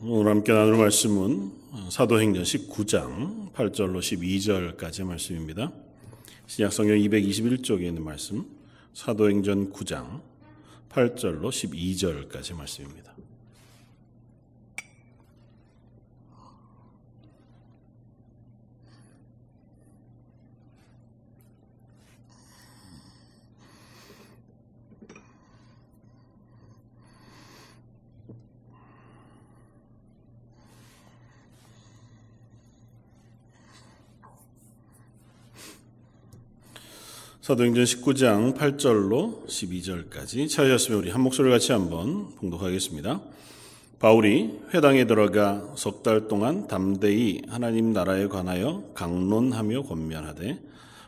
오늘 함께 나눌 말씀은 사도행전 19장 8절로 12절까지의 말씀입니다. 신약성경 221쪽에 있는 말씀 사도행전 9장 8절로 12절까지 말씀입니다. 사도행전 19장 8절로 12절까지 찾으셨으면 우리 한 목소리 같이 한번 봉독하겠습니다. 바울이 회당에 들어가 석 달 동안 담대히 하나님 나라에 관하여 강론하며 권면하되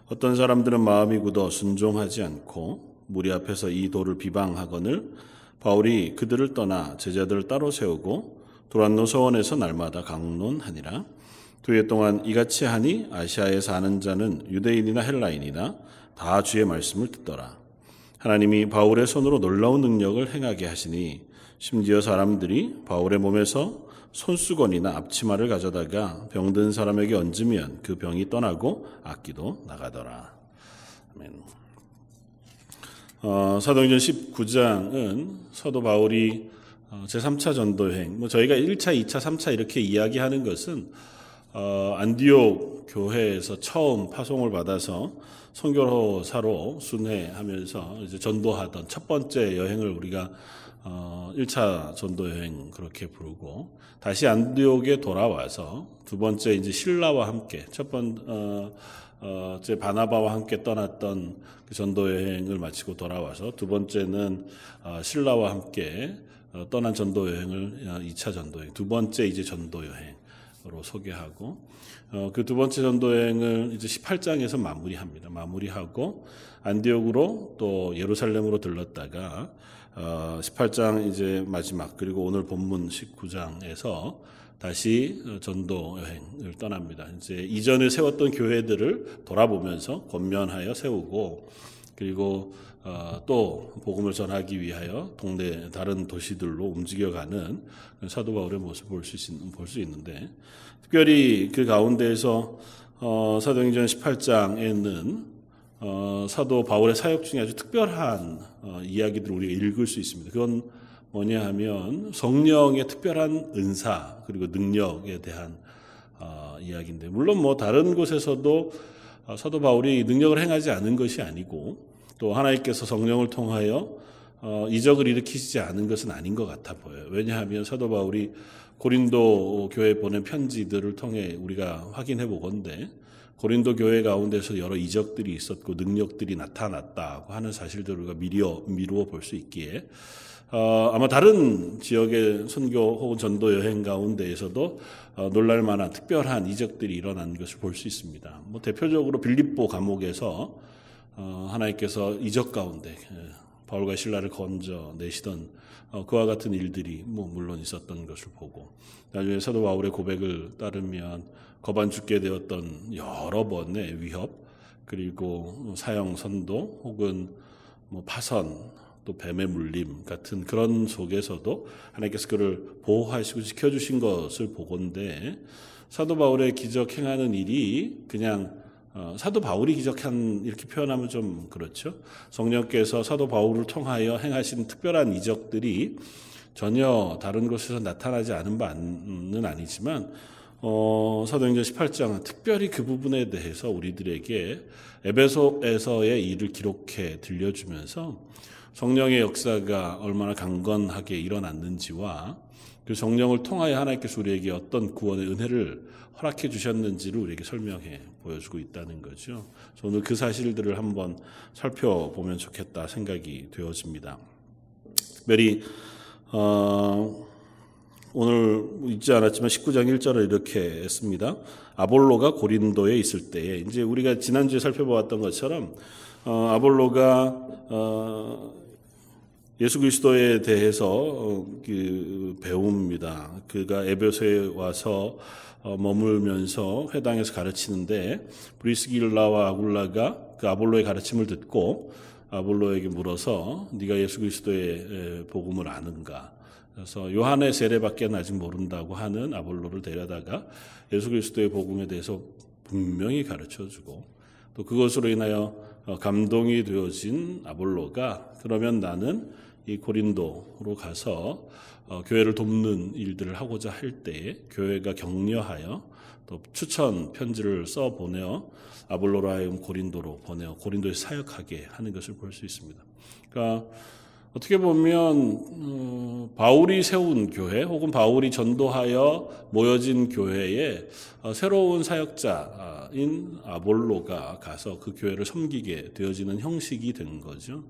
어떤 사람들은 마음이 굳어 순종하지 않고 무리 앞에서 이 도를 비방하거늘 바울이 그들을 떠나 제자들을 따로 세우고 도란노 서원에서 날마다 강론하니라 두 해 동안 이같이 하니 아시아에 사는 자는 유대인이나 헬라인이나 다 주의 말씀을 듣더라. 하나님이 바울의 손으로 놀라운 능력을 행하게 하시니 심지어 사람들이 바울의 몸에서 손수건이나 앞치마를 가져다가 병든 사람에게 얹으면 그 병이 떠나고 악기도 나가더라. 아멘. 어, 사도행전 19장은 사도 바울이 어, 제3차 전도여행, 뭐 저희가 1차, 2차, 3차 이렇게 이야기하는 것은 어, 안디옥 교회에서 처음 파송을 받아서 선교사로 순회하면서 이제 전도하던 첫 번째 여행을 우리가 어, 1차 전도 여행 그렇게 부르고 다시 안디옥에 돌아와서 두 번째 이제 신라와 함께 첫 번, 어, 어, 제 바나바와 함께 떠났던 그 전도 여행을 마치고 돌아와서 두 번째는 어, 신라와 함께 어, 떠난 전도 여행을 어, 2차 전도 여행, 두 번째 이제 전도 여행으 로 소개하고 어, 그 두 번째 전도 여행을 이제 18장에서 마무리합니다. 마무리하고 안디옥으로 또 예루살렘으로 들렀다가 어, 18장 이제 마지막 그리고 오늘 본문 19장에서 다시 전도 여행을 떠납니다. 이제 이전에 세웠던 교회들을 돌아보면서 권면하여 세우고 그리고 어, 또 복음을 전하기 위하여 동네 다른 도시들로 움직여가는 사도 바울의 모습을 볼수 있는데 특별히 그 가운데에서 어, 사도행전 18장에는 어, 사도 바울의 사역 중에 아주 특별한 어, 이야기들을 우리가 읽을 수 있습니다. 그건 뭐냐 하면 성령의 특별한 은사 그리고 능력에 대한 어, 이야기인데 물론 뭐 다른 곳에서도 어, 사도 바울이 능력을 행하지 않은 것이 아니고 또 하나님께서 성령을 통하여 어, 이적을 일으키시지 않은 것은 아닌 것 같아 보여요. 왜냐하면 사도 바울이 고린도 교회 보낸 편지들을 통해 우리가 확인해 보건데 고린도 교회 가운데서 여러 이적들이 있었고 능력들이 나타났다고 하는 사실들을 우리가 미루어, 미루어 볼 수 있기에 어, 아마 다른 지역의 선교 혹은 전도 여행 가운데에서도 어, 놀랄 만한 특별한 이적들이 일어난 것을 볼 수 있습니다. 뭐 대표적으로 빌립보 감옥에서 어, 하나님께서 이적 가운데 그 바울과 신라를 건져 내시던 어, 그와 같은 일들이 뭐 물론 있었던 것을 보고 나중에 사도 바울의 고백을 따르면 거반 죽게 되었던 여러 번의 위협 그리고 사형 선도 혹은 뭐 파선 또 뱀의 물림 같은 그런 속에서도 하나님께서 그를 보호하시고 지켜주신 것을 보건데 사도 바울의 기적 행하는 일이 그냥 어, 사도 바울이 기적한 이렇게 표현하면 좀 그렇죠. 성령께서 사도 바울을 통하여 행하신 특별한 이적들이 전혀 다른 곳에서 나타나지 않은 바는 아니지만 어, 사도행전 18장은 특별히 그 부분에 대해서 우리들에게 에베소에서의 일을 기록해 들려주면서 성령의 역사가 얼마나 강건하게 일어났는지와 그 성령을 통하여 하나님께서 우리에게 어떤 구원의 은혜를 허락해 주셨는지를 우리에게 설명해 보여주고 있다는 거죠. 오늘 그 사실들을 한번 살펴보면 좋겠다 생각이 되어집니다. 특별히 어, 오늘 잊지 않았지만 19장 1절을 이렇게 했습니다. 아볼로가 고린도에 있을 때에 이제 우리가 지난주에 살펴보았던 것처럼 어, 아볼로가 어, 예수 그리스도에 대해서 어, 그 배웁니다. 그가 에베소에 와서 어, 머물면서 회당에서 가르치는데 브리스길라와 아굴라가 그 아볼로의 가르침을 듣고 아볼로에게 물어서 네가 예수 그리스도의 복음을 아는가? 그래서 요한의 세례밖에 아직 모른다고 하는 아볼로를 데려다가 예수 그리스도의 복음에 대해서 분명히 가르쳐 주고 또 그것으로 인하여 어, 감동이 되어진 아볼로가 그러면 나는 이 고린도로 가서 어, 교회를 돕는 일들을 하고자 할 때에 교회가 격려하여 또 추천 편지를 써 보내어 아볼로로 하여금 고린도로 보내어 고린도에 사역하게 하는 것을 볼 수 있습니다. 그러니까 어떻게 보면 어, 바울이 세운 교회 혹은 바울이 전도하여 모여진 교회에 어, 새로운 사역자인 아볼로가 가서 그 교회를 섬기게 되어지는 형식이 된 거죠.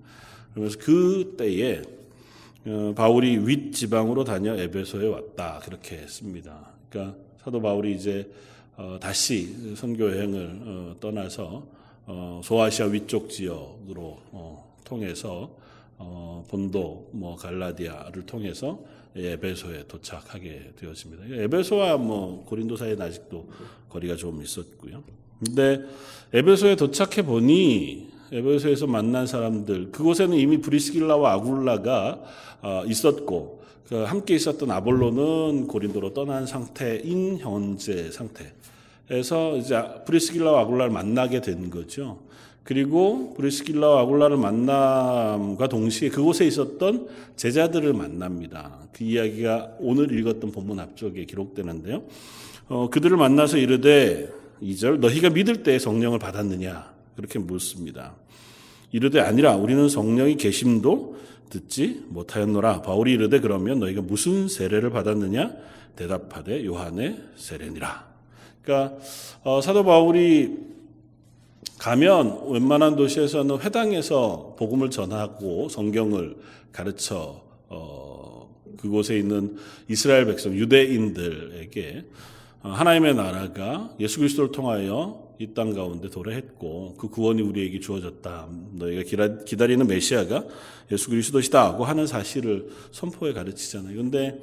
그래서 그 때에 어, 바울이 윗 지방으로 다녀 에베소에 왔다 그렇게 했습니다. 그러니까 사도 바울이 이제 다시 선교 여행을 떠나서 소아시아 위쪽 지역으로 통해서 어, 본도, 뭐 갈라디아를 통해서 에베소에 도착하게 되었습니다. 에베소와 뭐 고린도 사이는 아직도 거리가 좀 있었고요. 근데 에베소에 도착해 보니 에베소에서 만난 사람들 그곳에는 이미 브리스길라와 아굴라가 어, 있었고 그 함께 있었던 아볼로는 고린도로 떠난 상태인 현재 상태에서 이제 브리스길라와 아굴라를 만나게 된 거죠. 그리고 브리스길라와 아굴라를 만남과 동시에 그곳에 있었던 제자들을 만납니다. 그 이야기가 오늘 읽었던 본문 앞쪽에 기록되는데요. 어, 그들을 만나서 이르되 2절 너희가 믿을 때 성령을 받았느냐 그렇게 묻습니다. 이르되 아니라 우리는 성령이 계심도 듣지 못하였노라. 바울이 이르되 그러면 너희가 무슨 세례를 받았느냐? 대답하되 요한의 세례니라. 그러니까 어, 사도 바울이 가면 웬만한 도시에서는 회당에서 복음을 전하고 성경을 가르쳐 어, 그곳에 있는 이스라엘 백성 유대인들에게 어, 하나님의 나라가 예수 그리스도를 통하여 이 땅 가운데 도래했고 그 구원이 우리에게 주어졌다. 너희가 기다리는 메시아가 예수 그리스도시다고 하는 사실을 선포해 가르치잖아요. 근데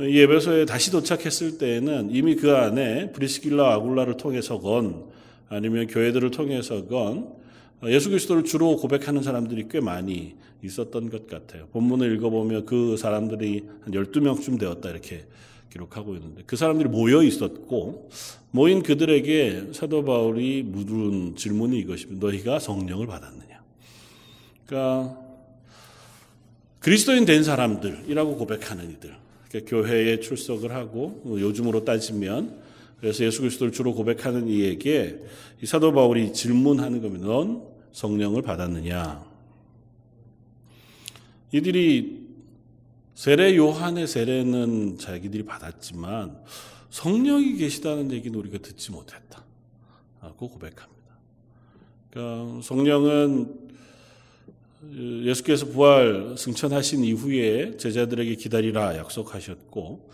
이 에베소에 다시 도착했을 때에는 이미 그 안에 브리스길라 아굴라를 통해서건 아니면 교회들을 통해서건 예수 그리스도를 주로 고백하는 사람들이 꽤 많이 있었던 것 같아요. 본문을 읽어보면 그 사람들이 한 12명쯤 되었다 이렇게 기록하고 있는데 그 사람들이 모여 있었고 모인 그들에게 사도 바울이 묻은 질문이 이것입니다. 너희가 성령을 받았느냐? 그러니까 그리스도인 된 사람들이라고 고백하는 이들. 그러니까 교회에 출석을 하고 요즘으로 따지면 그래서 예수 그리스도를 주로 고백하는 이에게 이 사도 바울이 질문하는 겁니다. 넌 성령을 받았느냐? 이들이 세례 요한의 세례는 자기들이 받았지만 성령이 계시다는 얘기는 우리가 듣지 못했다. 고 고백합니다. 그러니까 성령은 예수께서 부활 승천하신 이후에 제자들에게 기다리라 약속하셨고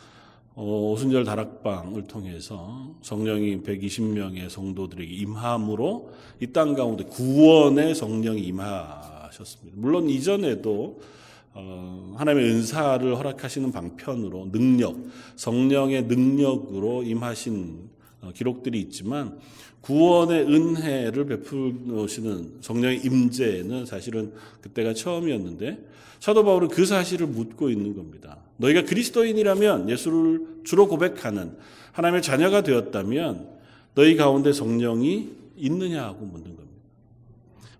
어, 오순절 다락방을 통해서 성령이 120명의 성도들에게 임함으로 이 땅 가운데 구원의 성령이 임하셨습니다. 물론 이전에도 어, 하나님의 은사를 허락하시는 방편으로 능력, 성령의 능력으로 임하신 어, 기록들이 있지만 구원의 은혜를 베푸시는 성령의 임재는 사실은 그때가 처음이었는데 사도 바울은 그 사실을 묻고 있는 겁니다. 너희가 그리스도인이라면 예수를 주로 고백하는 하나님의 자녀가 되었다면 너희 가운데 성령이 있느냐고 묻는 겁니다.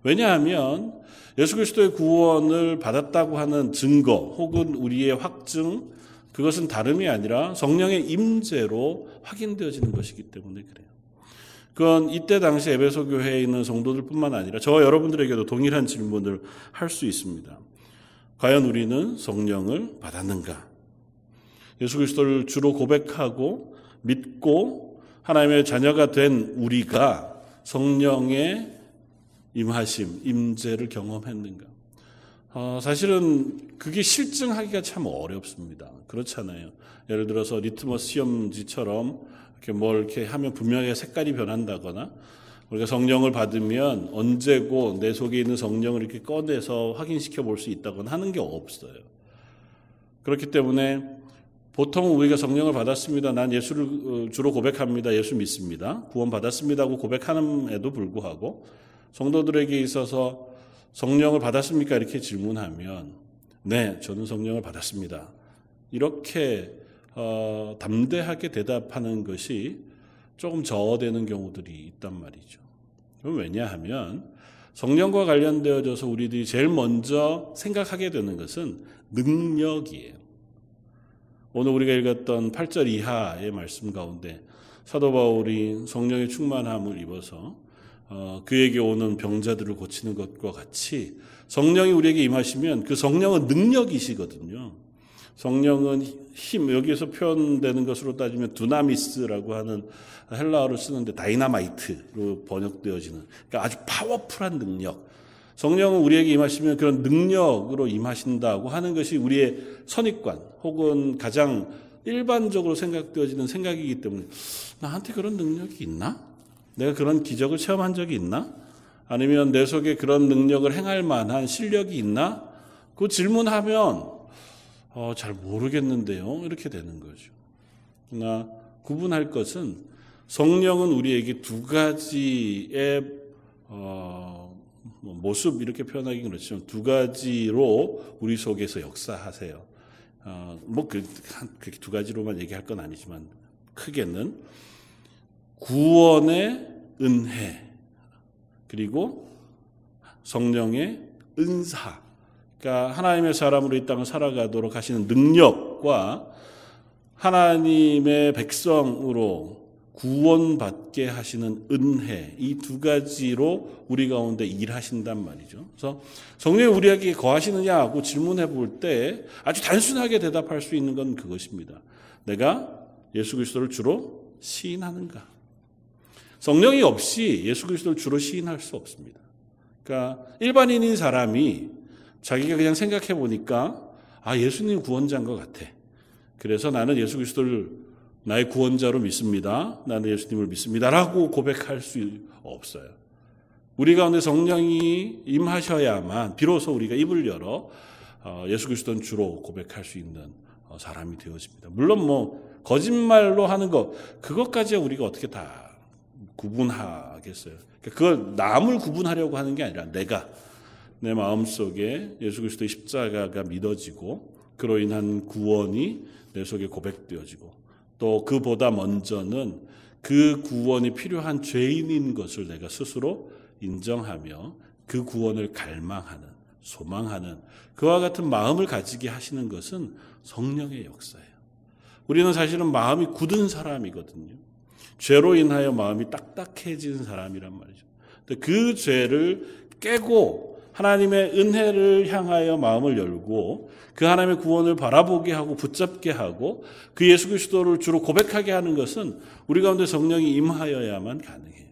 왜냐하면 예수 그리스도의 구원을 받았다고 하는 증거 혹은 우리의 확증 그것은 다름이 아니라 성령의 임재로 확인되어지는 것이기 때문에 그래요. 그건 이때 당시 에베소 교회에 있는 성도들뿐만 아니라 저와 여러분들에게도 동일한 질문을 할 수 있습니다. 과연 우리는 성령을 받았는가? 예수 그리스도를 주로 고백하고 믿고 하나님의 자녀가 된 우리가 성령의 임하심, 임재를 경험했는가? 어, 사실은 그게 실증하기가 참 어렵습니다. 그렇잖아요. 예를 들어서 리트머스 시험지처럼 이렇게 뭘 이렇게 하면 분명히 색깔이 변한다거나 우리가 성령을 받으면 언제고 내 속에 있는 성령을 이렇게 꺼내서 확인시켜 볼 수 있다거나 하는 게 없어요. 그렇기 때문에 보통 우리가 성령을 받았습니다. 난 예수를 어, 주로 고백합니다. 예수 믿습니다. 구원 받았습니다고 고백하는에도 불구하고 성도들에게 있어서 성령을 받았습니까? 이렇게 질문하면 네, 저는 성령을 받았습니다. 이렇게 어, 담대하게 대답하는 것이 조금 저어되는 경우들이 있단 말이죠. 그럼 왜냐하면 성령과 관련되어져서 우리들이 제일 먼저 생각하게 되는 것은 능력이에요. 오늘 우리가 읽었던 8절 이하의 말씀 가운데 사도 바울이 성령의 충만함을 입어서 어, 그에게 오는 병자들을 고치는 것과 같이 성령이 우리에게 임하시면 그 성령은 능력이시거든요. 성령은 힘, 여기에서 표현되는 것으로 따지면 두나미스라고 하는 헬라어를 쓰는데 다이나마이트로 번역되어지는 그러니까 아주 powerful한 능력. 성령은 우리에게 임하시면 그런 능력으로 임하신다고 하는 것이 우리의 선입관 혹은 가장 일반적으로 생각되어지는 생각이기 때문에 나한테 그런 능력이 있나? 내가 그런 기적을 체험한 적이 있나? 아니면 내 속에 그런 능력을 행할 만한 실력이 있나? 그 질문하면 어, 잘 모르겠는데요. 이렇게 되는 거죠. 그러나 구분할 것은 성령은 우리에게 두 가지의 어, 뭐 모습 이렇게 표현하기 그렇지만 두 가지로 우리 속에서 역사하세요. 어, 뭐그 그렇게 두 가지로만 얘기할 건 아니지만 크게는 구원의 은혜 그리고 성령의 은사 그러니까 하나님의 사람으로 이 땅을 살아가도록 하시는 능력과 하나님의 백성으로 구원받게 하시는 은혜 이 두 가지로 우리 가운데 일하신단 말이죠. 그래서 성령이 우리에게 거하시느냐고 질문해 볼 때 아주 단순하게 대답할 수 있는 건 그것입니다. 내가 예수 그리스도를 주로 시인하는가? 성령이 없이 예수 그리스도를 주로 시인할 수 없습니다. 그러니까 일반인인 사람이 자기가 그냥 생각해 보니까 아 예수님 구원자인 것 같아. 그래서 나는 예수 그리스도를 나의 구원자로 믿습니다. 나는 예수님을 믿습니다라고 고백할 수 없어요. 우리 가운데 성령이 임하셔야만 비로소 우리가 입을 열어 어, 예수 그리스도는 주로 고백할 수 있는 어, 사람이 되어집니다. 물론 뭐 거짓말로 하는 것 그것까지 우리가 어떻게 다 구분하겠어요. 그러니까 그걸 남을 구분하려고 하는 게 아니라 내가 내 마음 속에 예수 그리스도의 십자가가 믿어지고 그로 인한 구원이 내 속에 고백되어지고 또 그보다 먼저는 그 구원이 필요한 죄인인 것을 내가 스스로 인정하며 그 구원을 갈망하는 소망하는 그와 같은 마음을 가지게 하시는 것은 성령의 역사예요. 우리는 사실은 마음이 굳은 사람이거든요. 죄로 인하여 마음이 딱딱해진 사람이란 말이죠. 그 죄를 깨고 하나님의 은혜를 향하여 마음을 열고 그 하나님의 구원을 바라보게 하고 붙잡게 하고 그 예수 그리스도를 주로 고백하게 하는 것은 우리 가운데 성령이 임하여야만 가능해요.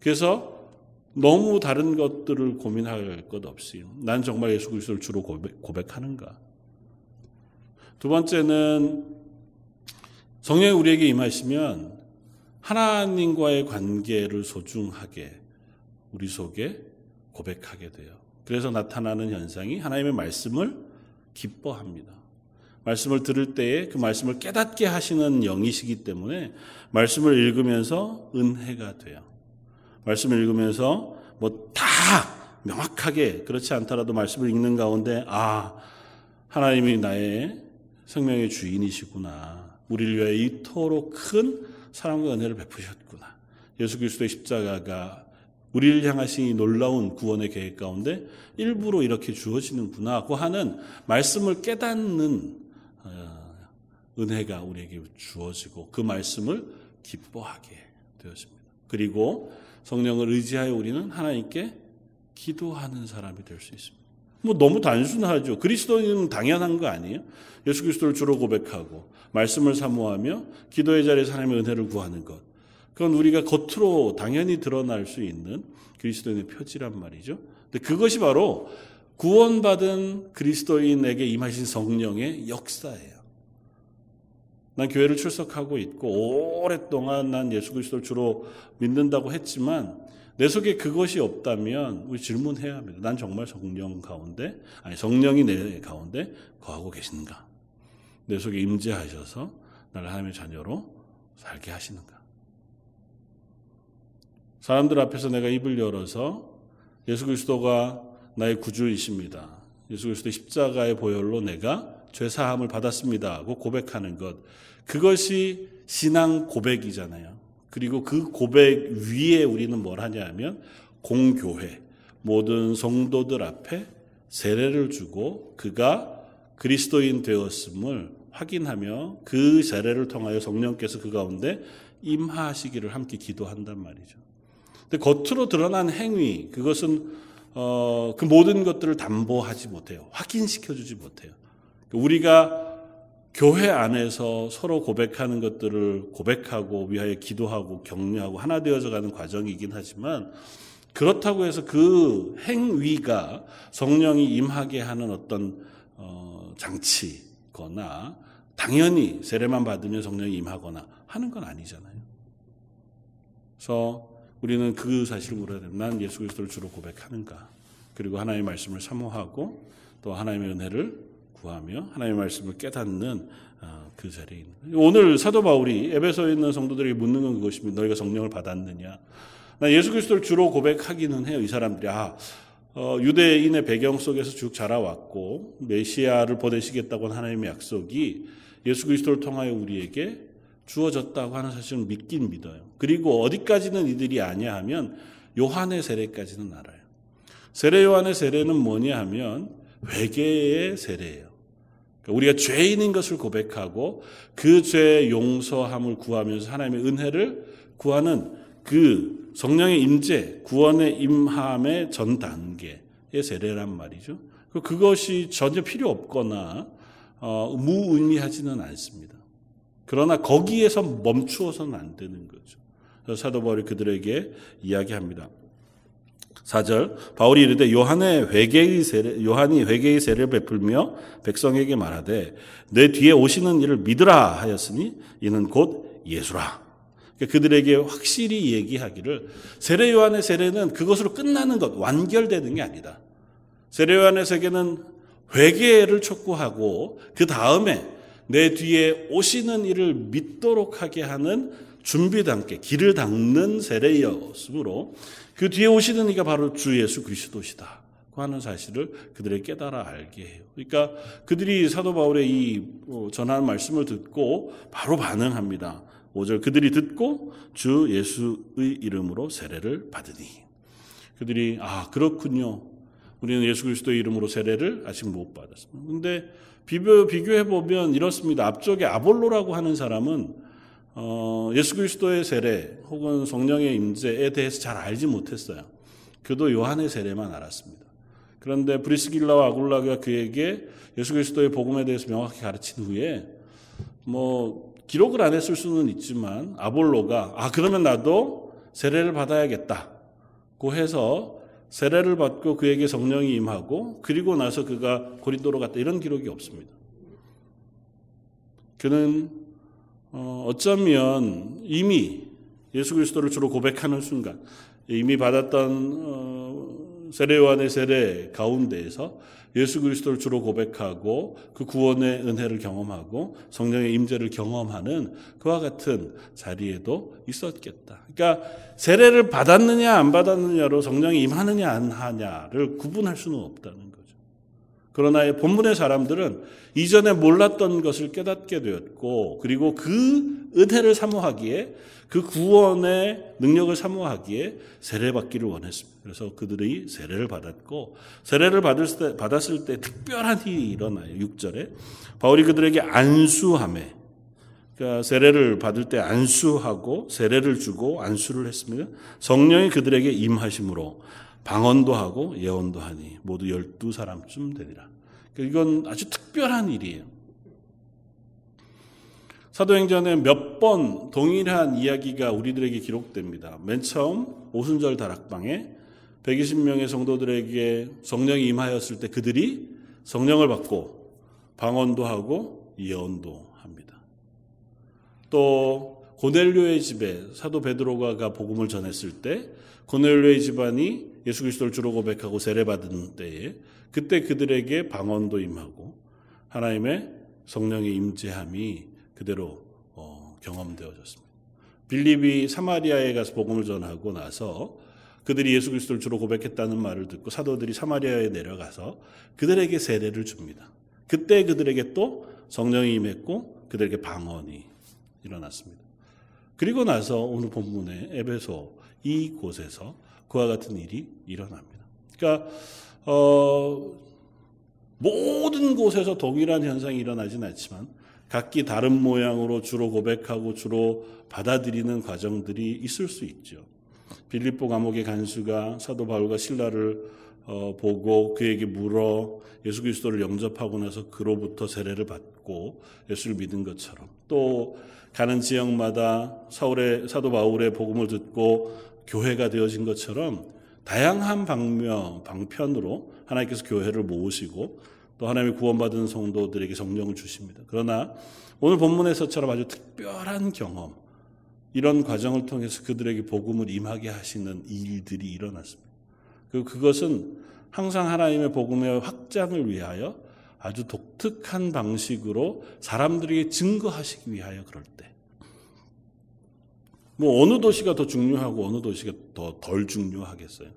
그래서 너무 다른 것들을 고민할 것 없이 난 정말 예수 그리스도를 주로 고백, 하는가 두 번째는 성령이 우리에게 임하시면 하나님과의 관계를 소중하게 우리 속에 고백하게 돼요. 그래서 나타나는 현상이 하나님의 말씀을 기뻐합니다. 말씀을 들을 때에 그 말씀을 깨닫게 하시는 영이시기 때문에 말씀을 읽으면서 은혜가 돼요. 말씀을 읽으면서 뭐 다 명확하게 그렇지 않더라도 말씀을 읽는 가운데 아 하나님이 나의 생명의 주인이시구나. 우리를 위하여 이토록 큰 사랑과 은혜를 베푸셨구나. 예수 그리스도의 십자가가 우리를 향하신 이 놀라운 구원의 계획 가운데 일부러 이렇게 주어지는구나 고 하는 말씀을 깨닫는 어, 은혜가 우리에게 주어지고 그 말씀을 기뻐하게 되었습니다. 그리고 성령을 의지하여 우리는 하나님께 기도하는 사람이 될 수 있습니다. 뭐 너무 단순하죠. 그리스도인은 당연한 거 아니에요? 예수 그리스도를 주로 고백하고 말씀을 사모하며 기도의 자리에 하나님의 은혜를 구하는 것. 그건 우리가 겉으로 당연히 드러날 수 있는 그리스도인의 표지란 말이죠. 근데 그것이 바로 구원받은 그리스도인에게 임하신 성령의 역사예요. 난 교회를 출석하고 있고 오랫동안 난 예수 그리스도를 주로 믿는다고 했지만 내 속에 그것이 없다면 우리 질문해야 합니다. 난 정말 성령 가운데 아니 성령이 내 가운데 거하고 계신가? 내 속에 임재하셔서 나를 하나님의 자녀로 살게 하시는가? 사람들 앞에서 내가 입을 열어서 예수 그리스도가 나의 구주이십니다. 예수 그리스도의 십자가의 보혈로 내가 죄 사함을 받았습니다 고 고백하는 것 그것이 신앙 고백이잖아요. 그리고 그 고백 위에 우리는 뭘 하냐면 공교회 모든 성도들 앞에 세례를 주고 그가 그리스도인 되었음을 확인하며 그 세례를 통하여 성령께서 그 가운데 임하시기를 함께 기도한단 말이죠. 근데 겉으로 드러난 행위 그것은 어, 그 모든 것들을 담보하지 못해요. 확인시켜주지 못해요. 우리가 교회 안에서 서로 고백하는 것들을 고백하고 위하여 기도하고 격려하고 하나 되어져 가는 과정이긴 하지만 그렇다고 해서 그 행위가 성령이 임하게 하는 어떤 어, 장치거나 당연히 세례만 받으면 성령이 임하거나 하는 건 아니잖아요. 그래서 우리는 그 사실을 물어야 됩니다. 난 예수 그리스도를 주로 고백하는가? 그리고 하나님의 말씀을 사모하고 또 하나님의 은혜를 구하며 하나님의 말씀을 깨닫는 어, 그 자리에 오늘 사도 바울이 에베소에 있는 성도들에게 묻는 건 그것입니다. 너희가 성령을 받았느냐? 나 예수 그리스도를 주로 고백하기는 해요. 이 사람들이 아 어, 유대인의 배경 속에서 쭉 자라왔고 메시아를 보내시겠다고 한 하나님의 약속이 예수 그리스도를 통하여 우리에게 주어졌다고 하는 사실을 믿긴 믿어요. 그리고 어디까지는 이들이 아냐 하면 요한의 세례까지는 알아요. 세례 요한의 세례는 뭐냐 하면 회개의 세례예요. 그러니까 우리가 죄인인 것을 고백하고 그 죄의 용서함을 구하면서 하나님의 은혜를 구하는 그 성령의 임재, 구원의 임함의 전 단계의 세례란 말이죠. 그것이 전혀 필요 없거나 어, 무의미하지는 않습니다. 그러나 거기에서 멈추어서는 안 되는 거죠. 사도 바울이 그들에게 이야기합니다. 4절 바울이 이르되 요한의 회개의 세례 요한이 회개의 세례를 베풀며 백성에게 말하되 내 뒤에 오시는 이를 믿으라 하였으니 이는 곧 예수라. 그러니까 그들에게 확실히 얘기하기를 세례 요한의 세례는 그것으로 끝나는 것 완결되는 게 아니다. 세례 요한의 세계는 회개를 촉구하고 그 다음에 내 뒤에 오시는 이를 믿도록 하게 하는 준비 단계, 길을 닦는 세례였으므로 그 뒤에 오시는 이가 바로 주 예수 그리스도시다. 고 하는 사실을 그들에게 깨달아 알게 해요. 그러니까 그들이 사도 바울의 이 어, 전하는 말씀을 듣고 바로 반응합니다. 5절 그들이 듣고 주 예수의 이름으로 세례를 받으니 그들이 아 그렇군요. 우리는 예수 그리스도의 이름으로 세례를 아직 못 받았습니다. 근데 비교, 비교해 보면 이렇습니다. 앞쪽에 아볼로라고 하는 사람은 어, 예수 그리스도의 세례 혹은 성령의 임재에 대해서 잘 알지 못했어요. 그도 요한의 세례만 알았습니다. 그런데 브리스길라와 아굴라가 그에게 예수 그리스도의 복음에 대해서 명확히 가르친 후에 뭐 기록을 안 했을 수는 있지만 아볼로가 아 그러면 나도 세례를 받아야겠다고 해서 세례를 받고 그에게 성령이 임하고 그리고 나서 그가 고린도로 갔다 이런 기록이 없습니다. 그는 어, 어쩌면 이미 예수 그리스도를 주로 고백하는 순간 이미 받았던 어, 세례 요한의 세례 가운데에서 예수 그리스도를 주로 고백하고 그 구원의 은혜를 경험하고 성령의 임재를 경험하는 그와 같은 자리에도 있었겠다. 그러니까 세례를 받았느냐 안 받았느냐로 성령이 임하느냐 안 하냐를 구분할 수는 없다는. 그러나 본문의 사람들은 이전에 몰랐던 것을 깨닫게 되었고 그리고 그 은혜를 사모하기에 그 구원의 능력을 사모하기에 세례받기를 원했습니다. 그래서 그들이 세례를 받았고 세례를 받을 때, 받았을 때 특별한 일이 일어나요. 6절에 바울이 그들에게 안수함에 그러니까 세례를 받을 때 안수하고 세례를 주고 안수를 했습니다. 성령이 그들에게 임하심으로 방언도 하고 예언도 하니 모두 열두 사람쯤 되리라. 그러니까 이건 아주 특별한 일이에요. 사도행전에 몇 번 동일한 이야기가 우리들에게 기록됩니다. 맨 처음 오순절 다락방에 120명의 성도들에게 성령이 임하였을 때 그들이 성령을 받고 방언도 하고 예언도 합니다. 또 고넬료의 집에 사도 베드로가 복음을 전했을 때 고넬료의 집안이 예수 그리스도를 주로 고백하고 세례받은 때에 그때 그들에게 방언도 임하고 하나님의 성령의 임재함이 그대로 어, 경험되어졌습니다. 빌립이 사마리아에 가서 복음을 전하고 나서 그들이 예수 그리스도를 주로 고백했다는 말을 듣고 사도들이 사마리아에 내려가서 그들에게 세례를 줍니다. 그때 그들에게 또 성령이 임했고 그들에게 방언이 일어났습니다. 그리고 나서 오늘 본문의 에베소 이곳에서 그와 같은 일이 일어납니다. 그러니까 어, 모든 곳에서 동일한 현상이 일어나진 않지만 각기 다른 모양으로 주로 고백하고 주로 받아들이는 과정들이 있을 수 있죠. 빌립보 감옥의 간수가 사도 바울과 신라를 어, 보고 그에게 물어 예수 그리스도를 영접하고 나서 그로부터 세례를 받고 예수를 믿은 것처럼 또 가는 지역마다 사울의 사도 바울의 복음을 듣고 교회가 되어진 것처럼 다양한 방면 방편으로 하나님께서 교회를 모으시고 또 하나님의 구원받은 성도들에게 성령을 주십니다. 그러나 오늘 본문에서처럼 아주 특별한 경험, 이런 과정을 통해서 그들에게 복음을 임하게 하시는 일들이 일어났습니다. 그 그것은 항상 하나님의 복음의 확장을 위하여 아주 독특한 방식으로 사람들에게 증거하시기 위하여 그럴 때. 뭐 어느 도시가 더 중요하고 어느 도시가 더 덜 중요하겠어요.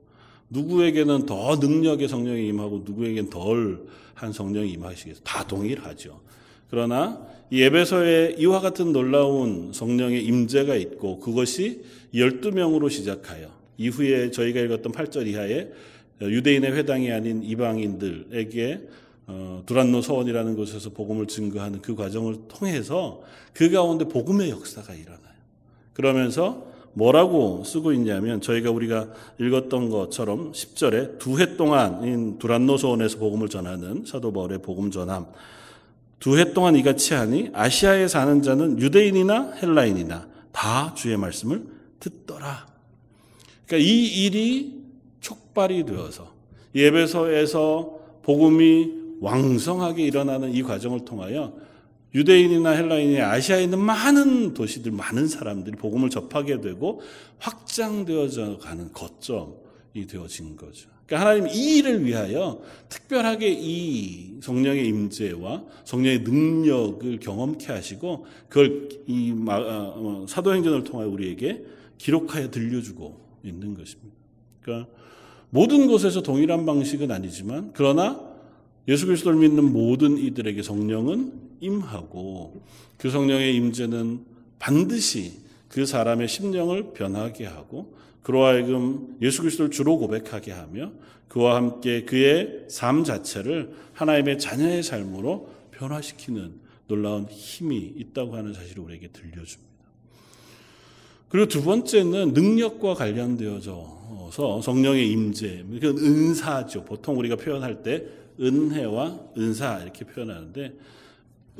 누구에게는 더 능력의 성령이 임하고 누구에게는 덜 한 성령이 임하시겠어요. 다 동일하죠. 그러나 이 에베소에 이와 같은 놀라운 성령의 임재가 있고 그것이 12명으로 시작하여 이후에 저희가 읽었던 8절 이하에 유대인의 회당이 아닌 이방인들에게 어, 두란노 서원이라는 곳에서 복음을 증거하는 그 과정을 통해서 그 가운데 복음의 역사가 일어나요. 그러면서 뭐라고 쓰고 있냐면 저희가 우리가 읽었던 것처럼 10절에 두 해 동안 두란노 서원에서 복음을 전하는 사도 바울의 복음 전함 두 해 동안 이같이 하니 아시아에 사는 자는 유대인이나 헬라인이나 다 주의 말씀을 듣더라. 그러니까 이 일이 촉발이 되어서 예배소에서 복음이 왕성하게 일어나는 이 과정을 통하여 유대인이나 헬라인이 아시아에 있는 많은 도시들, 많은 사람들이 복음을 접하게 되고 확장되어져 가는 거점이 되어진 거죠. 그러니까 하나님 이 일을 위하여 특별하게 이 성령의 임재와 성령의 능력을 경험케 하시고 그걸 이 어, 어, 사도행전을 통하여 우리에게 기록하여 들려주고 있는 것입니다. 그러니까 모든 곳에서 동일한 방식은 아니지만 그러나 예수 그리스도를 믿는 모든 이들에게 성령은 임하고 그 성령의 임재는 반드시 그 사람의 심령을 변하게 하고 그로 하여금 예수 그리스도를 주로 고백하게 하며 그와 함께 그의 삶 자체를 하나님의 자녀의 삶으로 변화시키는 놀라운 힘이 있다고 하는 사실을 우리에게 들려줍니다. 그리고 두 번째는 능력과 관련되어져서 성령의 임재, 그 은사죠. 보통 우리가 표현할 때 은혜와 은사 이렇게 표현하는데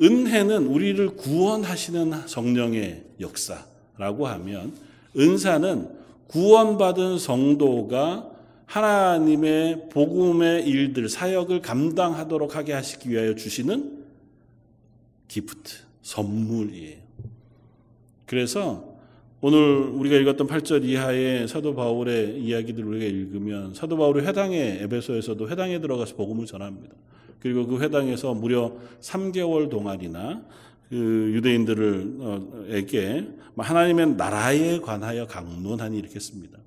은혜는 우리를 구원하시는 성령의 역사라고 하면 은사는 구원받은 성도가 하나님의 복음의 일들, 사역을 감당하도록 하게 하시기 위하여 주시는 기프트, 선물이에요. 그래서 오늘 우리가 읽었던 8절 이하의 사도 바울의 이야기들을 우리가 읽으면 사도 바울이 회당에 에베소에서도 회당에 들어가서 복음을 전합니다. 그리고 그 회당에서 무려 3개월 동안이나 그 유대인들에게 하나님의 나라에 관하여 강론하니 이렇게 씁니다.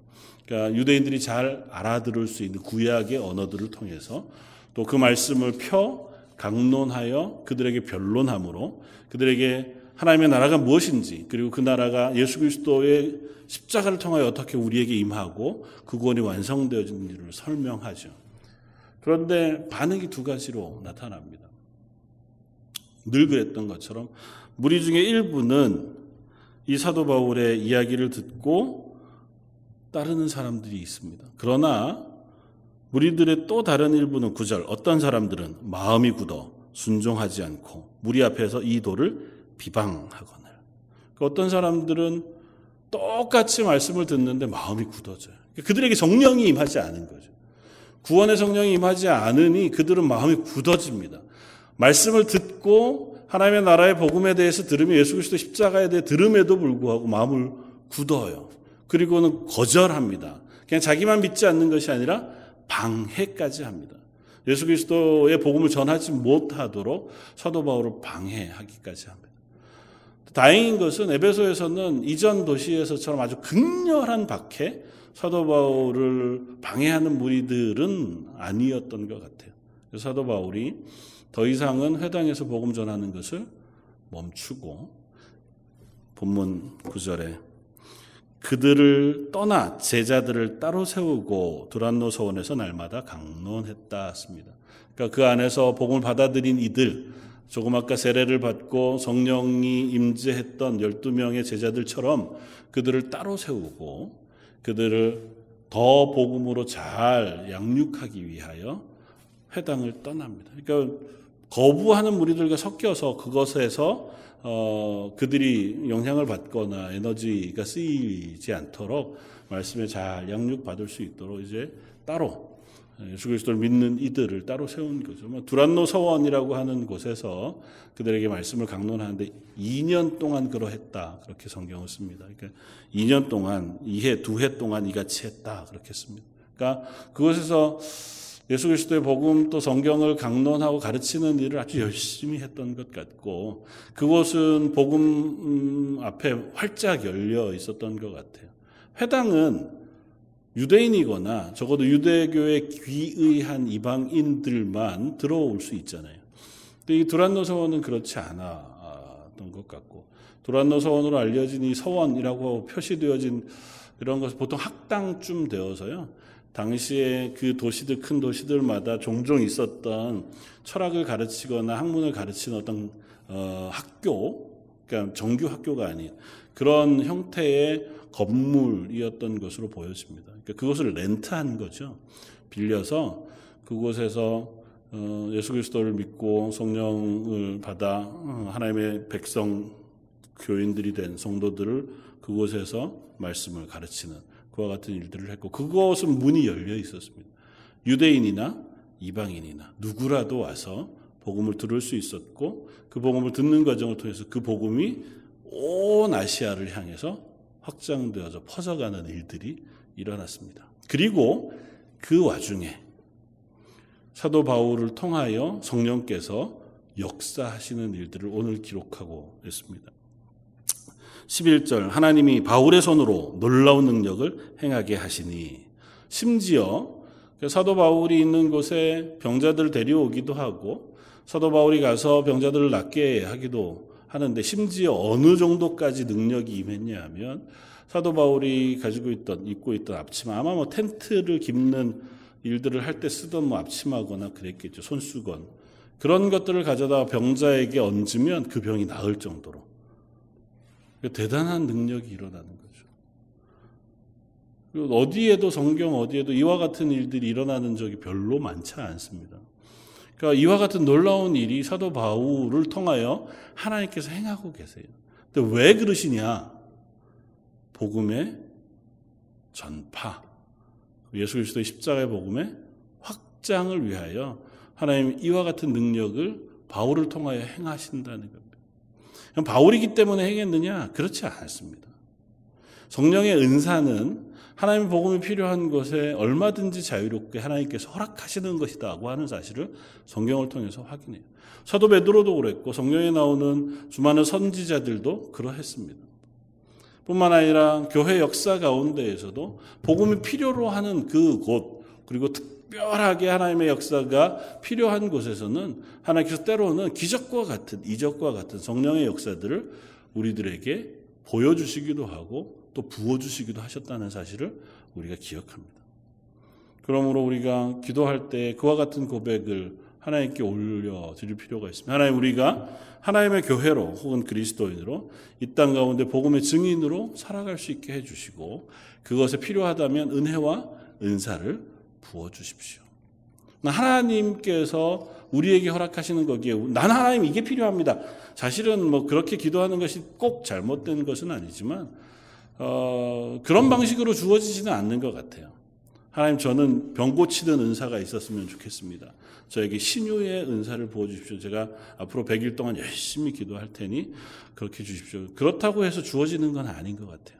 그러니까 유대인들이 잘 알아들을 수 있는 구약의 언어들을 통해서 또 그 말씀을 펴 강론하여 그들에게 변론함으로 그들에게 하나님의 나라가 무엇인지 그리고 그 나라가 예수 그리스도의 십자가를 통하여 어떻게 우리에게 임하고 그 구원이 완성되어진지를 설명하죠. 그런데 반응이 두 가지로 나타납니다. 늘 그랬던 것처럼 무리 중에 일부는 이 사도 바울의 이야기를 듣고 따르는 사람들이 있습니다. 그러나 무리들의 또 다른 일부는 구절 어떤 사람들은 마음이 굳어 순종하지 않고 무리 앞에서 이 도를 비방하거늘 그 어떤 사람들은 똑같이 말씀을 듣는데 마음이 굳어져요. 그들에게 성령이 임하지 않은 거죠. 구원의 성령이 임하지 않으니 그들은 마음이 굳어집니다. 말씀을 듣고 하나님의 나라의 복음에 대해서 들으며 예수 그리스도 십자가에 대해 들음에도 불구하고 마음을 굳어요. 그리고는 거절합니다. 그냥 자기만 믿지 않는 것이 아니라 방해까지 합니다. 예수 그리스도의 복음을 전하지 못하도록 사도 바울을 방해하기까지 합니다. 다행인 것은 에베소에서는 이전 도시에서처럼 아주 극렬한 박해, 사도 바울을 방해하는 무리들은 아니었던 것 같아요. 사도 바울이 더 이상은 회당에서 복음 전하는 것을 멈추고 본문 9절에 그들을 떠나 제자들을 따로 세우고 두란노 서원에서 날마다 강론했다 습니다 그러니까 그 안에서 복음을 받아들인 이들 조금 아까 세례를 받고 성령이 임재했던 12명의 제자들처럼 그들을 따로 세우고 그들을 더 복음으로 잘 양육하기 위하여 회당을 떠납니다. 그러니까 거부하는 무리들과 섞여서 그것에서 어, 그들이 영향을 받거나 에너지가 쓰이지 않도록 말씀에 잘 양육받을 수 있도록 이제 따로 예수 그리스도를 믿는 이들을 따로 세운 거죠. 뭐 두란노 서원이라고 하는 곳에서 그들에게 말씀을 강론하는데 2년 동안 그러했다. 그렇게 성경을 씁니다. 그러니까 2년 동안, 2해, 2해 동안 이같이 했다. 그렇게 씁니다. 그러니까 그곳에서 예수 그리스도의 복음 또 성경을 강론하고 가르치는 일을 아주 열심히 했던 것 같고 그곳은 복음 음, 앞에 활짝 열려 있었던 것 같아요. 회당은 유대인이거나 적어도 유대교에 귀의한 이방인들만 들어올 수 있잖아요. 근데 이 두란노 서원은 그렇지 않았던 것 같고 두란노 서원으로 알려진 이 서원이라고 표시되어진 이런 것은 보통 학당쯤 되어서요. 당시에 그 도시들 큰 도시들마다 종종 있었던 철학을 가르치거나 학문을 가르치는 어떤 어, 학교, 그러니까 정규 학교가 아닌 그런 형태의 건물이었던 것으로 보여집니다. 그러니까 그것을 렌트한 거죠. 빌려서 그곳에서 어, 예수 그리스도를 믿고 성령을 받아 어, 하나님의 백성 교인들이 된 성도들을 그곳에서 말씀을 가르치는 그와 같은 일들을 했고 그것은 문이 열려 있었습니다. 유대인이나 이방인이나 누구라도 와서 복음을 들을 수 있었고 그 복음을 듣는 과정을 통해서 그 복음이 온 아시아를 향해서 확장되어서 퍼져가는 일들이 일어났습니다. 그리고 그 와중에 사도 바울을 통하여 성령께서 역사하시는 일들을 오늘 기록하고 있습니다. 11절 하나님이 바울의 손으로 놀라운 능력을 행하게 하시니 심지어 사도 바울이 있는 곳에 병자들을 데려오기도 하고 사도 바울이 가서 병자들을 낫게 하기도 하는데 심지어 어느 정도까지 능력이 임했냐 하면 사도 바울이 가지고 있던 입고 있던 앞치마 아마 뭐 텐트를 깁는 일들을 할 때 쓰던 뭐 앞치마거나 그랬겠죠 손수건 그런 것들을 가져다 병자에게 얹으면 그 병이 나을 정도로 대단한 능력이 일어나는 거죠. 그리고 어디에도 성경 어디에도 이와 같은 일들이 일어나는 적이 별로 많지 않습니다. 그러니까 이와 같은 놀라운 일이 사도 바울을 통하여 하나님께서 행하고 계세요. 근데 왜 그러시냐? 복음의 전파, 예수 그리스도의 십자가의 복음의 확장을 위하여 하나님 이와 같은 능력을 바울을 통하여 행하신다는 겁니다. 바울이기 때문에 행했느냐? 그렇지 않습니다. 성령의 은사는 하나님의 복음이 필요한 것에 얼마든지 자유롭게 하나님께서 허락하시는 것이다고 하는 사실을 성경을 통해서 확인해요. 사도 베드로도 그랬고 성경에 나오는 수많은 선지자들도 그러했습니다. 뿐만 아니라 교회 역사 가운데에서도 복음이 필요로 하는 그 곳, 그리고 특별하게 하나님의 역사가 필요한 곳에서는 하나님께서 때로는 기적과 같은, 이적과 같은 성령의 역사들을 우리들에게 보여주시기도 하고 또 부어주시기도 하셨다는 사실을 우리가 기억합니다. 그러므로 우리가 기도할 때 그와 같은 고백을 하나님께 올려 드릴 필요가 있습니다. 하나님 우리가 하나님의 교회로 혹은 그리스도인으로 이 땅 가운데 복음의 증인으로 살아갈 수 있게 해 주시고 그것에 필요하다면 은혜와 은사를 부어 주십시오. 하나님께서 우리에게 허락하시는 거기에 난 하나님 이게 필요합니다. 사실은 뭐 그렇게 기도하는 것이 꼭 잘못된 것은 아니지만 어, 그런 방식으로 주어지지는 않는 것 같아요. 하나님 저는 병 고치는 은사가 있었으면 좋겠습니다. 저에게 신유의 은사를 부어주십시오. 제가 앞으로 100일 동안 열심히 기도할 테니 그렇게 주십시오. 그렇다고 해서 주어지는 건 아닌 것 같아요.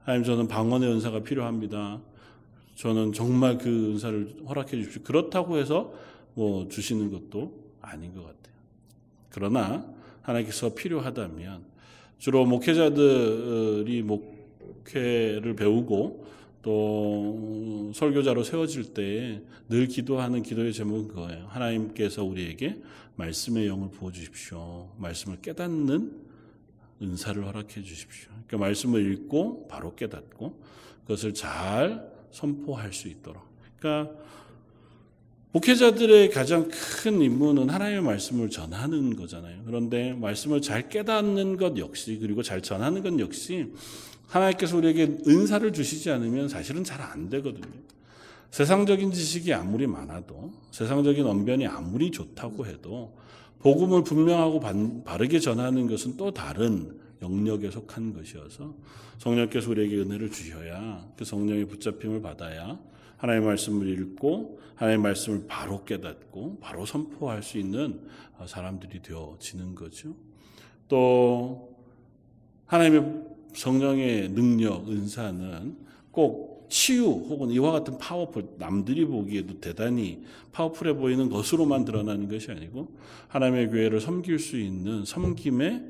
하나님 저는 방언의 은사가 필요합니다. 저는 정말 그 은사를 허락해 주십시오. 그렇다고 해서 뭐 주시는 것도 아닌 것 같아요. 그러나 하나님께서 필요하다면 주로 목회자들이 목회를 배우고 또또 설교자로 세워질 때 늘 기도하는 기도의 제목은 그거예요. 하나님께서 우리에게 말씀의 영을 부어 주십시오. 말씀을 깨닫는 은사를 허락해 주십시오. 그러니까 말씀을 읽고 바로 깨닫고 그것을 잘 선포할 수 있도록. 그러니까 목회자들의 가장 큰 임무는 하나님의 말씀을 전하는 거잖아요. 그런데 말씀을 잘 깨닫는 것 역시 그리고 잘 전하는 것 역시 하나님께서 우리에게 은사를 주시지 않으면 사실은 잘 안 되거든요. 세상적인 지식이 아무리 많아도 세상적인 언변이 아무리 좋다고 해도 복음을 분명하고 바르게 전하는 것은 또 다른 영역에 속한 것이어서 성령께서 우리에게 은혜를 주셔야 그 성령의 붙잡힘을 받아야 하나님의 말씀을 읽고 하나님의 말씀을 바로 깨닫고 바로 선포할 수 있는 사람들이 되어지는 거죠. 또 하나님의 성령의 능력, 은사는 꼭 치유 혹은 이와 같은 파워풀 남들이 보기에도 대단히 파워풀해 보이는 것으로만 드러나는 것이 아니고 하나님의 교회를 섬길 수 있는 섬김의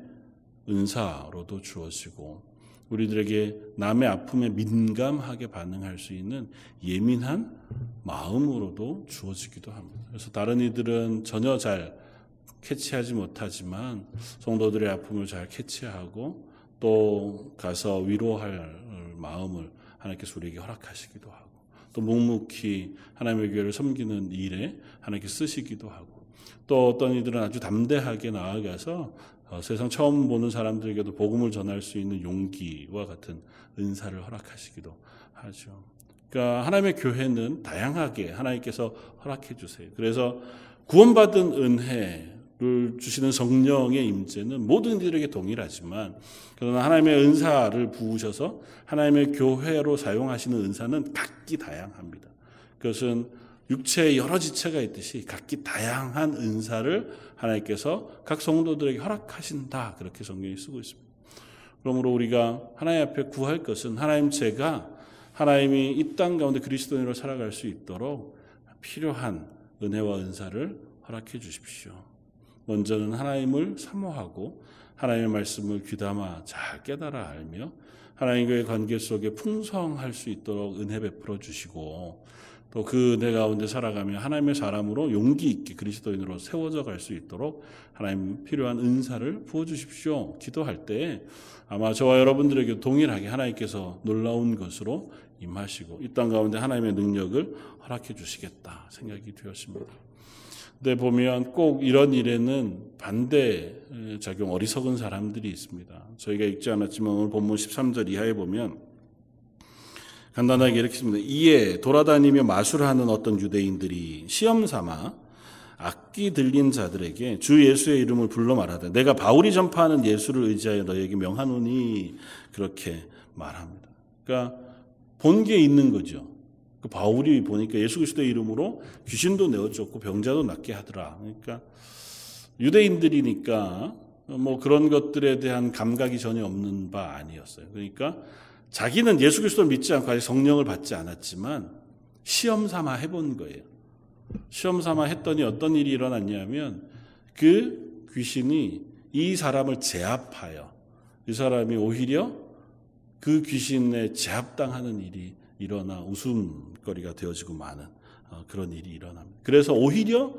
은사로도 주어지고 우리들에게 남의 아픔에 민감하게 반응할 수 있는 예민한 마음으로도 주어지기도 합니다. 그래서 다른 이들은 전혀 잘 캐치하지 못하지만 성도들의 아픔을 잘 캐치하고 또 가서 위로할 마음을 하나님께서 우리에게 허락하시기도 하고 또 묵묵히 하나님의 교회를 섬기는 일에 하나님께 쓰시기도 하고 또 어떤 이들은 아주 담대하게 나아가서 어, 세상 처음 보는 사람들에게도 복음을 전할 수 있는 용기와 같은 은사를 허락하시기도 하죠. 그러니까 하나님의 교회는 다양하게 하나님께서 허락해 주세요. 그래서 구원받은 은혜 를 주시는 성령의 임재는 모든 이들에게 동일하지만 그러나 하나님의 은사를 부으셔서 하나님의 교회로 사용하시는 은사는 각기 다양합니다. 그것은 육체에 여러 지체가 있듯이 각기 다양한 은사를 하나님께서 각 성도들에게 허락하신다. 그렇게 성경이 쓰고 있습니다. 그러므로 우리가 하나님 앞에 구할 것은 하나님 제가 하나님이 이 땅 가운데 그리스도인으로 살아갈 수 있도록 필요한 은혜와 은사를 허락해 주십시오. 먼저는 하나님을 사모하고 하나님의 말씀을 귀담아 잘 깨달아 알며 하나님과의 관계 속에 풍성할 수 있도록 은혜 베풀어 주시고 또 그 은혜 가운데 살아가며 하나님의 사람으로 용기 있게 그리스도인으로 세워져 갈 수 있도록 하나님 필요한 은사를 부어 주십시오. 기도할 때 아마 저와 여러분들에게 동일하게 하나님께서 놀라운 것으로 임하시고 이 땅 가운데 하나님의 능력을 허락해 주시겠다 생각이 되었습니다. 근데 보면 꼭 이런 일에는 반대 작용 어리석은 사람들이 있습니다. 저희가 읽지 않았지만 오늘 본문 13절 이하에 보면 간단하게 이렇게 씁니다. 이에 돌아다니며 마술하는 어떤 유대인들이 시험 삼아 악기 들린 자들에게 주 예수의 이름을 불러 말하되 내가 바울이 전파하는 예수를 의지하여 너에게 명하노니 그렇게 말합니다. 그러니까 본 게 있는 거죠. 그 바울이 보니까 예수 그리스도의 이름으로 귀신도 내어줬고 병자도 낫게 하더라. 그러니까 유대인들이니까 뭐 그런 것들에 대한 감각이 전혀 없는 바 아니었어요. 그러니까 자기는 예수 그리스도를 믿지 않고 아직 성령을 받지 않았지만 시험 삼아 해본 거예요. 시험 삼아 했더니 어떤 일이 일어났냐면 그 귀신이 이 사람을 제압하여 이 사람이 오히려 그 귀신에 제압당하는 일이 일어나 웃음거리가 되어지고 마는 어, 그런 일이 일어납니다. 그래서 오히려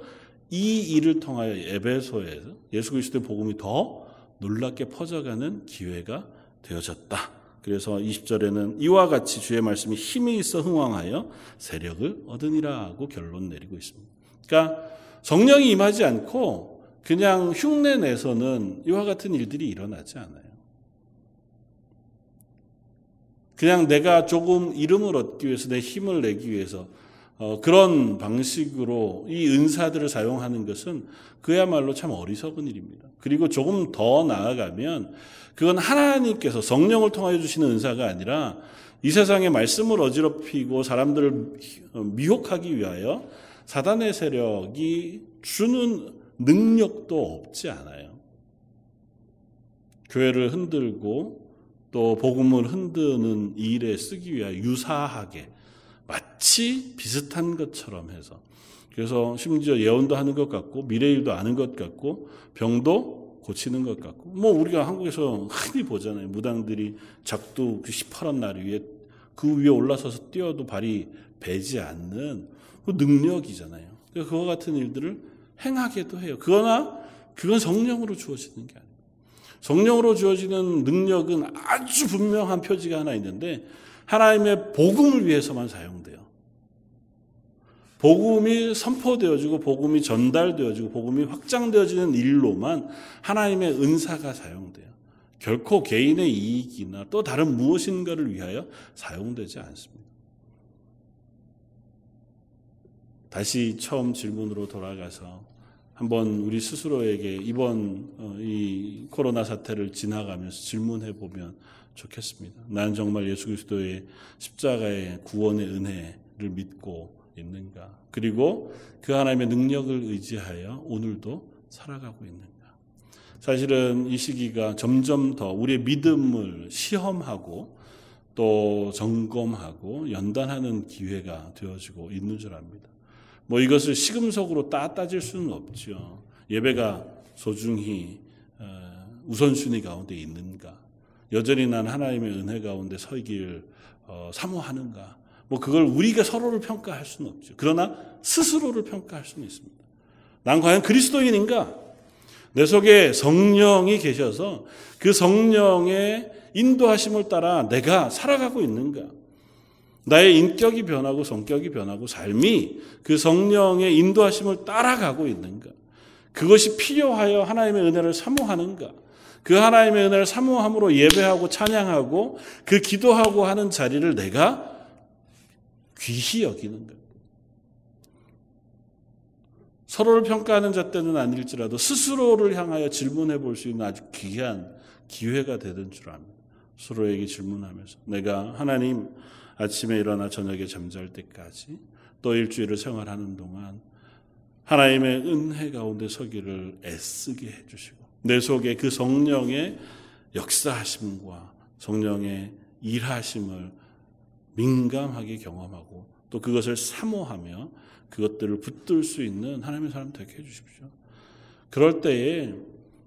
이 일을 통하여 에베소에서 예수 그리스도의 복음이 더 놀랍게 퍼져가는 기회가 되어졌다. 그래서 20절에는 이와 같이 주의 말씀이 힘이 있어 흥왕하여 세력을 얻으니라고 결론 내리고 있습니다. 그러니까 성령이 임하지 않고 그냥 흉내 내서는 이와 같은 일들이 일어나지 않아요. 그냥 내가 조금 이름을 얻기 위해서 내 힘을 내기 위해서 어, 그런 방식으로 이 은사들을 사용하는 것은 그야말로 참 어리석은 일입니다. 그리고 조금 더 나아가면 그건 하나님께서 성령을 통하여 주시는 은사가 아니라 이 세상의 말씀을 어지럽히고 사람들을 미혹하기 위하여 사단의 세력이 주는 능력도 없지 않아요. 교회를 흔들고 또 복음을 흔드는 일에 쓰기 위하여 유사하게 마치 비슷한 것처럼 해서 그래서 심지어 예언도 하는 것 같고 미래 일도 아는 것 같고 병도 고치는 것 같고 뭐 우리가 한국에서 흔히 보잖아요 무당들이 작두 그 시퍼런 날 위에 그 위에 올라서서 뛰어도 발이 배지 않는 그 능력이잖아요. 그러니까 그와 같은 일들을 행하게도 해요. 그러나 그건 성령으로 주어지는 게 아니에요. 성령으로 주어지는 능력은 아주 분명한 표지가 하나 있는데 하나님의 복음을 위해서만 사용돼요. 복음이 선포되어지고 복음이 전달되어지고 복음이 확장되어지는 일로만 하나님의 은사가 사용돼요. 결코 개인의 이익이나 또 다른 무엇인가를 위하여 사용되지 않습니다. 다시 처음 질문으로 돌아가서 한번 우리 스스로에게 이번 어, 이 코로나 사태를 지나가면서 질문해 보면 좋겠습니다. 나는 정말 예수 그리스도의 십자가의 구원의 은혜를 믿고 있는가? 그리고 그 하나님의 능력을 의지하여 오늘도 살아가고 있는가? 사실은 이 시기가 점점 더 우리의 믿음을 시험하고 또 점검하고 연단하는 기회가 되어지고 있는 줄 압니다. 뭐 이것을 시금석으로 따 따질 수는 없죠. 예배가 소중히 어, 우선순위 가운데 있는가? 여전히 난 하나님의 은혜 가운데 서기를 어, 사모하는가? 뭐 그걸 우리가 서로를 평가할 수는 없죠. 그러나 스스로를 평가할 수는 있습니다. 난 과연 그리스도인인가? 내 속에 성령이 계셔서 그 성령의 인도하심을 따라 내가 살아가고 있는가? 나의 인격이 변하고 성격이 변하고 삶이 그 성령의 인도하심을 따라가고 있는가? 그것이 필요하여 하나님의 은혜를 사모하는가? 그 하나님의 은혜를 사모함으로 예배하고 찬양하고 그 기도하고 하는 자리를 내가 귀히 여기는 것. 서로를 평가하는 자 때는 아닐지라도 스스로를 향하여 질문해 볼 수 있는 아주 귀한 기회가 되는 줄 압니다. 서로에게 질문하면서 내가 하나님 아침에 일어나 저녁에 잠잘 때까지 또 일주일을 생활하는 동안 하나님의 은혜 가운데 서기를 애쓰게 해주시고 내 속에 그 성령의 역사하심과 성령의 일하심을 민감하게 경험하고 또 그것을 사모하며 그것들을 붙들 수 있는 하나님의 사람 되게 해주십시오. 그럴 때에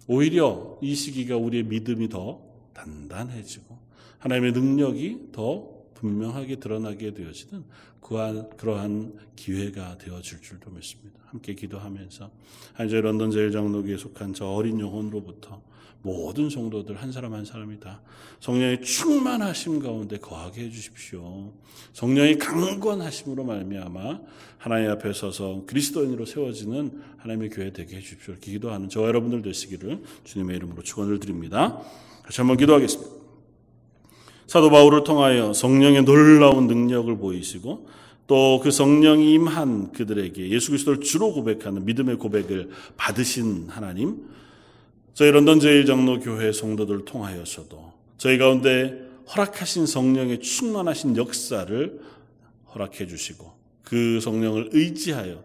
오히려 이 시기가 우리의 믿음이 더 단단해지고 하나님의 능력이 더 분명하게 드러나게 되어지는 그한, 그러한 기회가 되어질 줄도 믿습니다. 함께 기도하면서 한제 런던 제일장로교에 속한 저 어린 영혼으로부터 모든 성도들 한 사람 한 사람이 다 성령의 충만하심 가운데 거하게 해주십시오. 성령의 강권하심으로 말미암아 하나님 앞에 서서 그리스도인으로 세워지는 하나님의 교회 되게 해주십시오. 기도하는 저 여러분들 되시기를 주님의 이름으로 축원을 드립니다. 다시 한번 기도하겠습니다. 사도 바울을 통하여 성령의 놀라운 능력을 보이시고 또 그 성령이 임한 그들에게 예수 그리스도를 주로 고백하는 믿음의 고백을 받으신 하나님 저희 런던 제일장로교회 성도들 통하여서도 저희 가운데 허락하신 성령의 충만하신 역사를 허락해 주시고 그 성령을 의지하여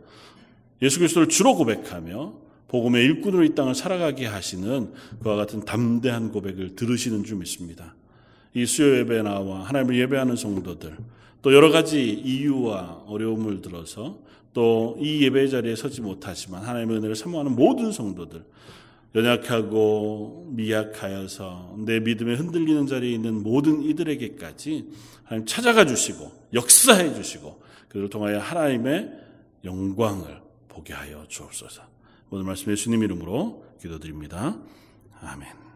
예수 그리스도를 주로 고백하며 복음의 일꾼으로 이 땅을 살아가게 하시는 그와 같은 담대한 고백을 들으시는 줄 믿습니다. 이 수요 예배 나와 하나님을 예배하는 성도들 또 여러 가지 이유와 어려움을 들어서 또 이 예배 자리에 서지 못하지만 하나님의 은혜를 사모하는 모든 성도들 연약하고 미약하여서 내 믿음에 흔들리는 자리에 있는 모든 이들에게까지 하나님 찾아가 주시고 역사해 주시고 그들을 통하여 하나님의 영광을 보게 하여 주옵소서. 오늘 말씀 예수님 이름으로 기도드립니다. 아멘.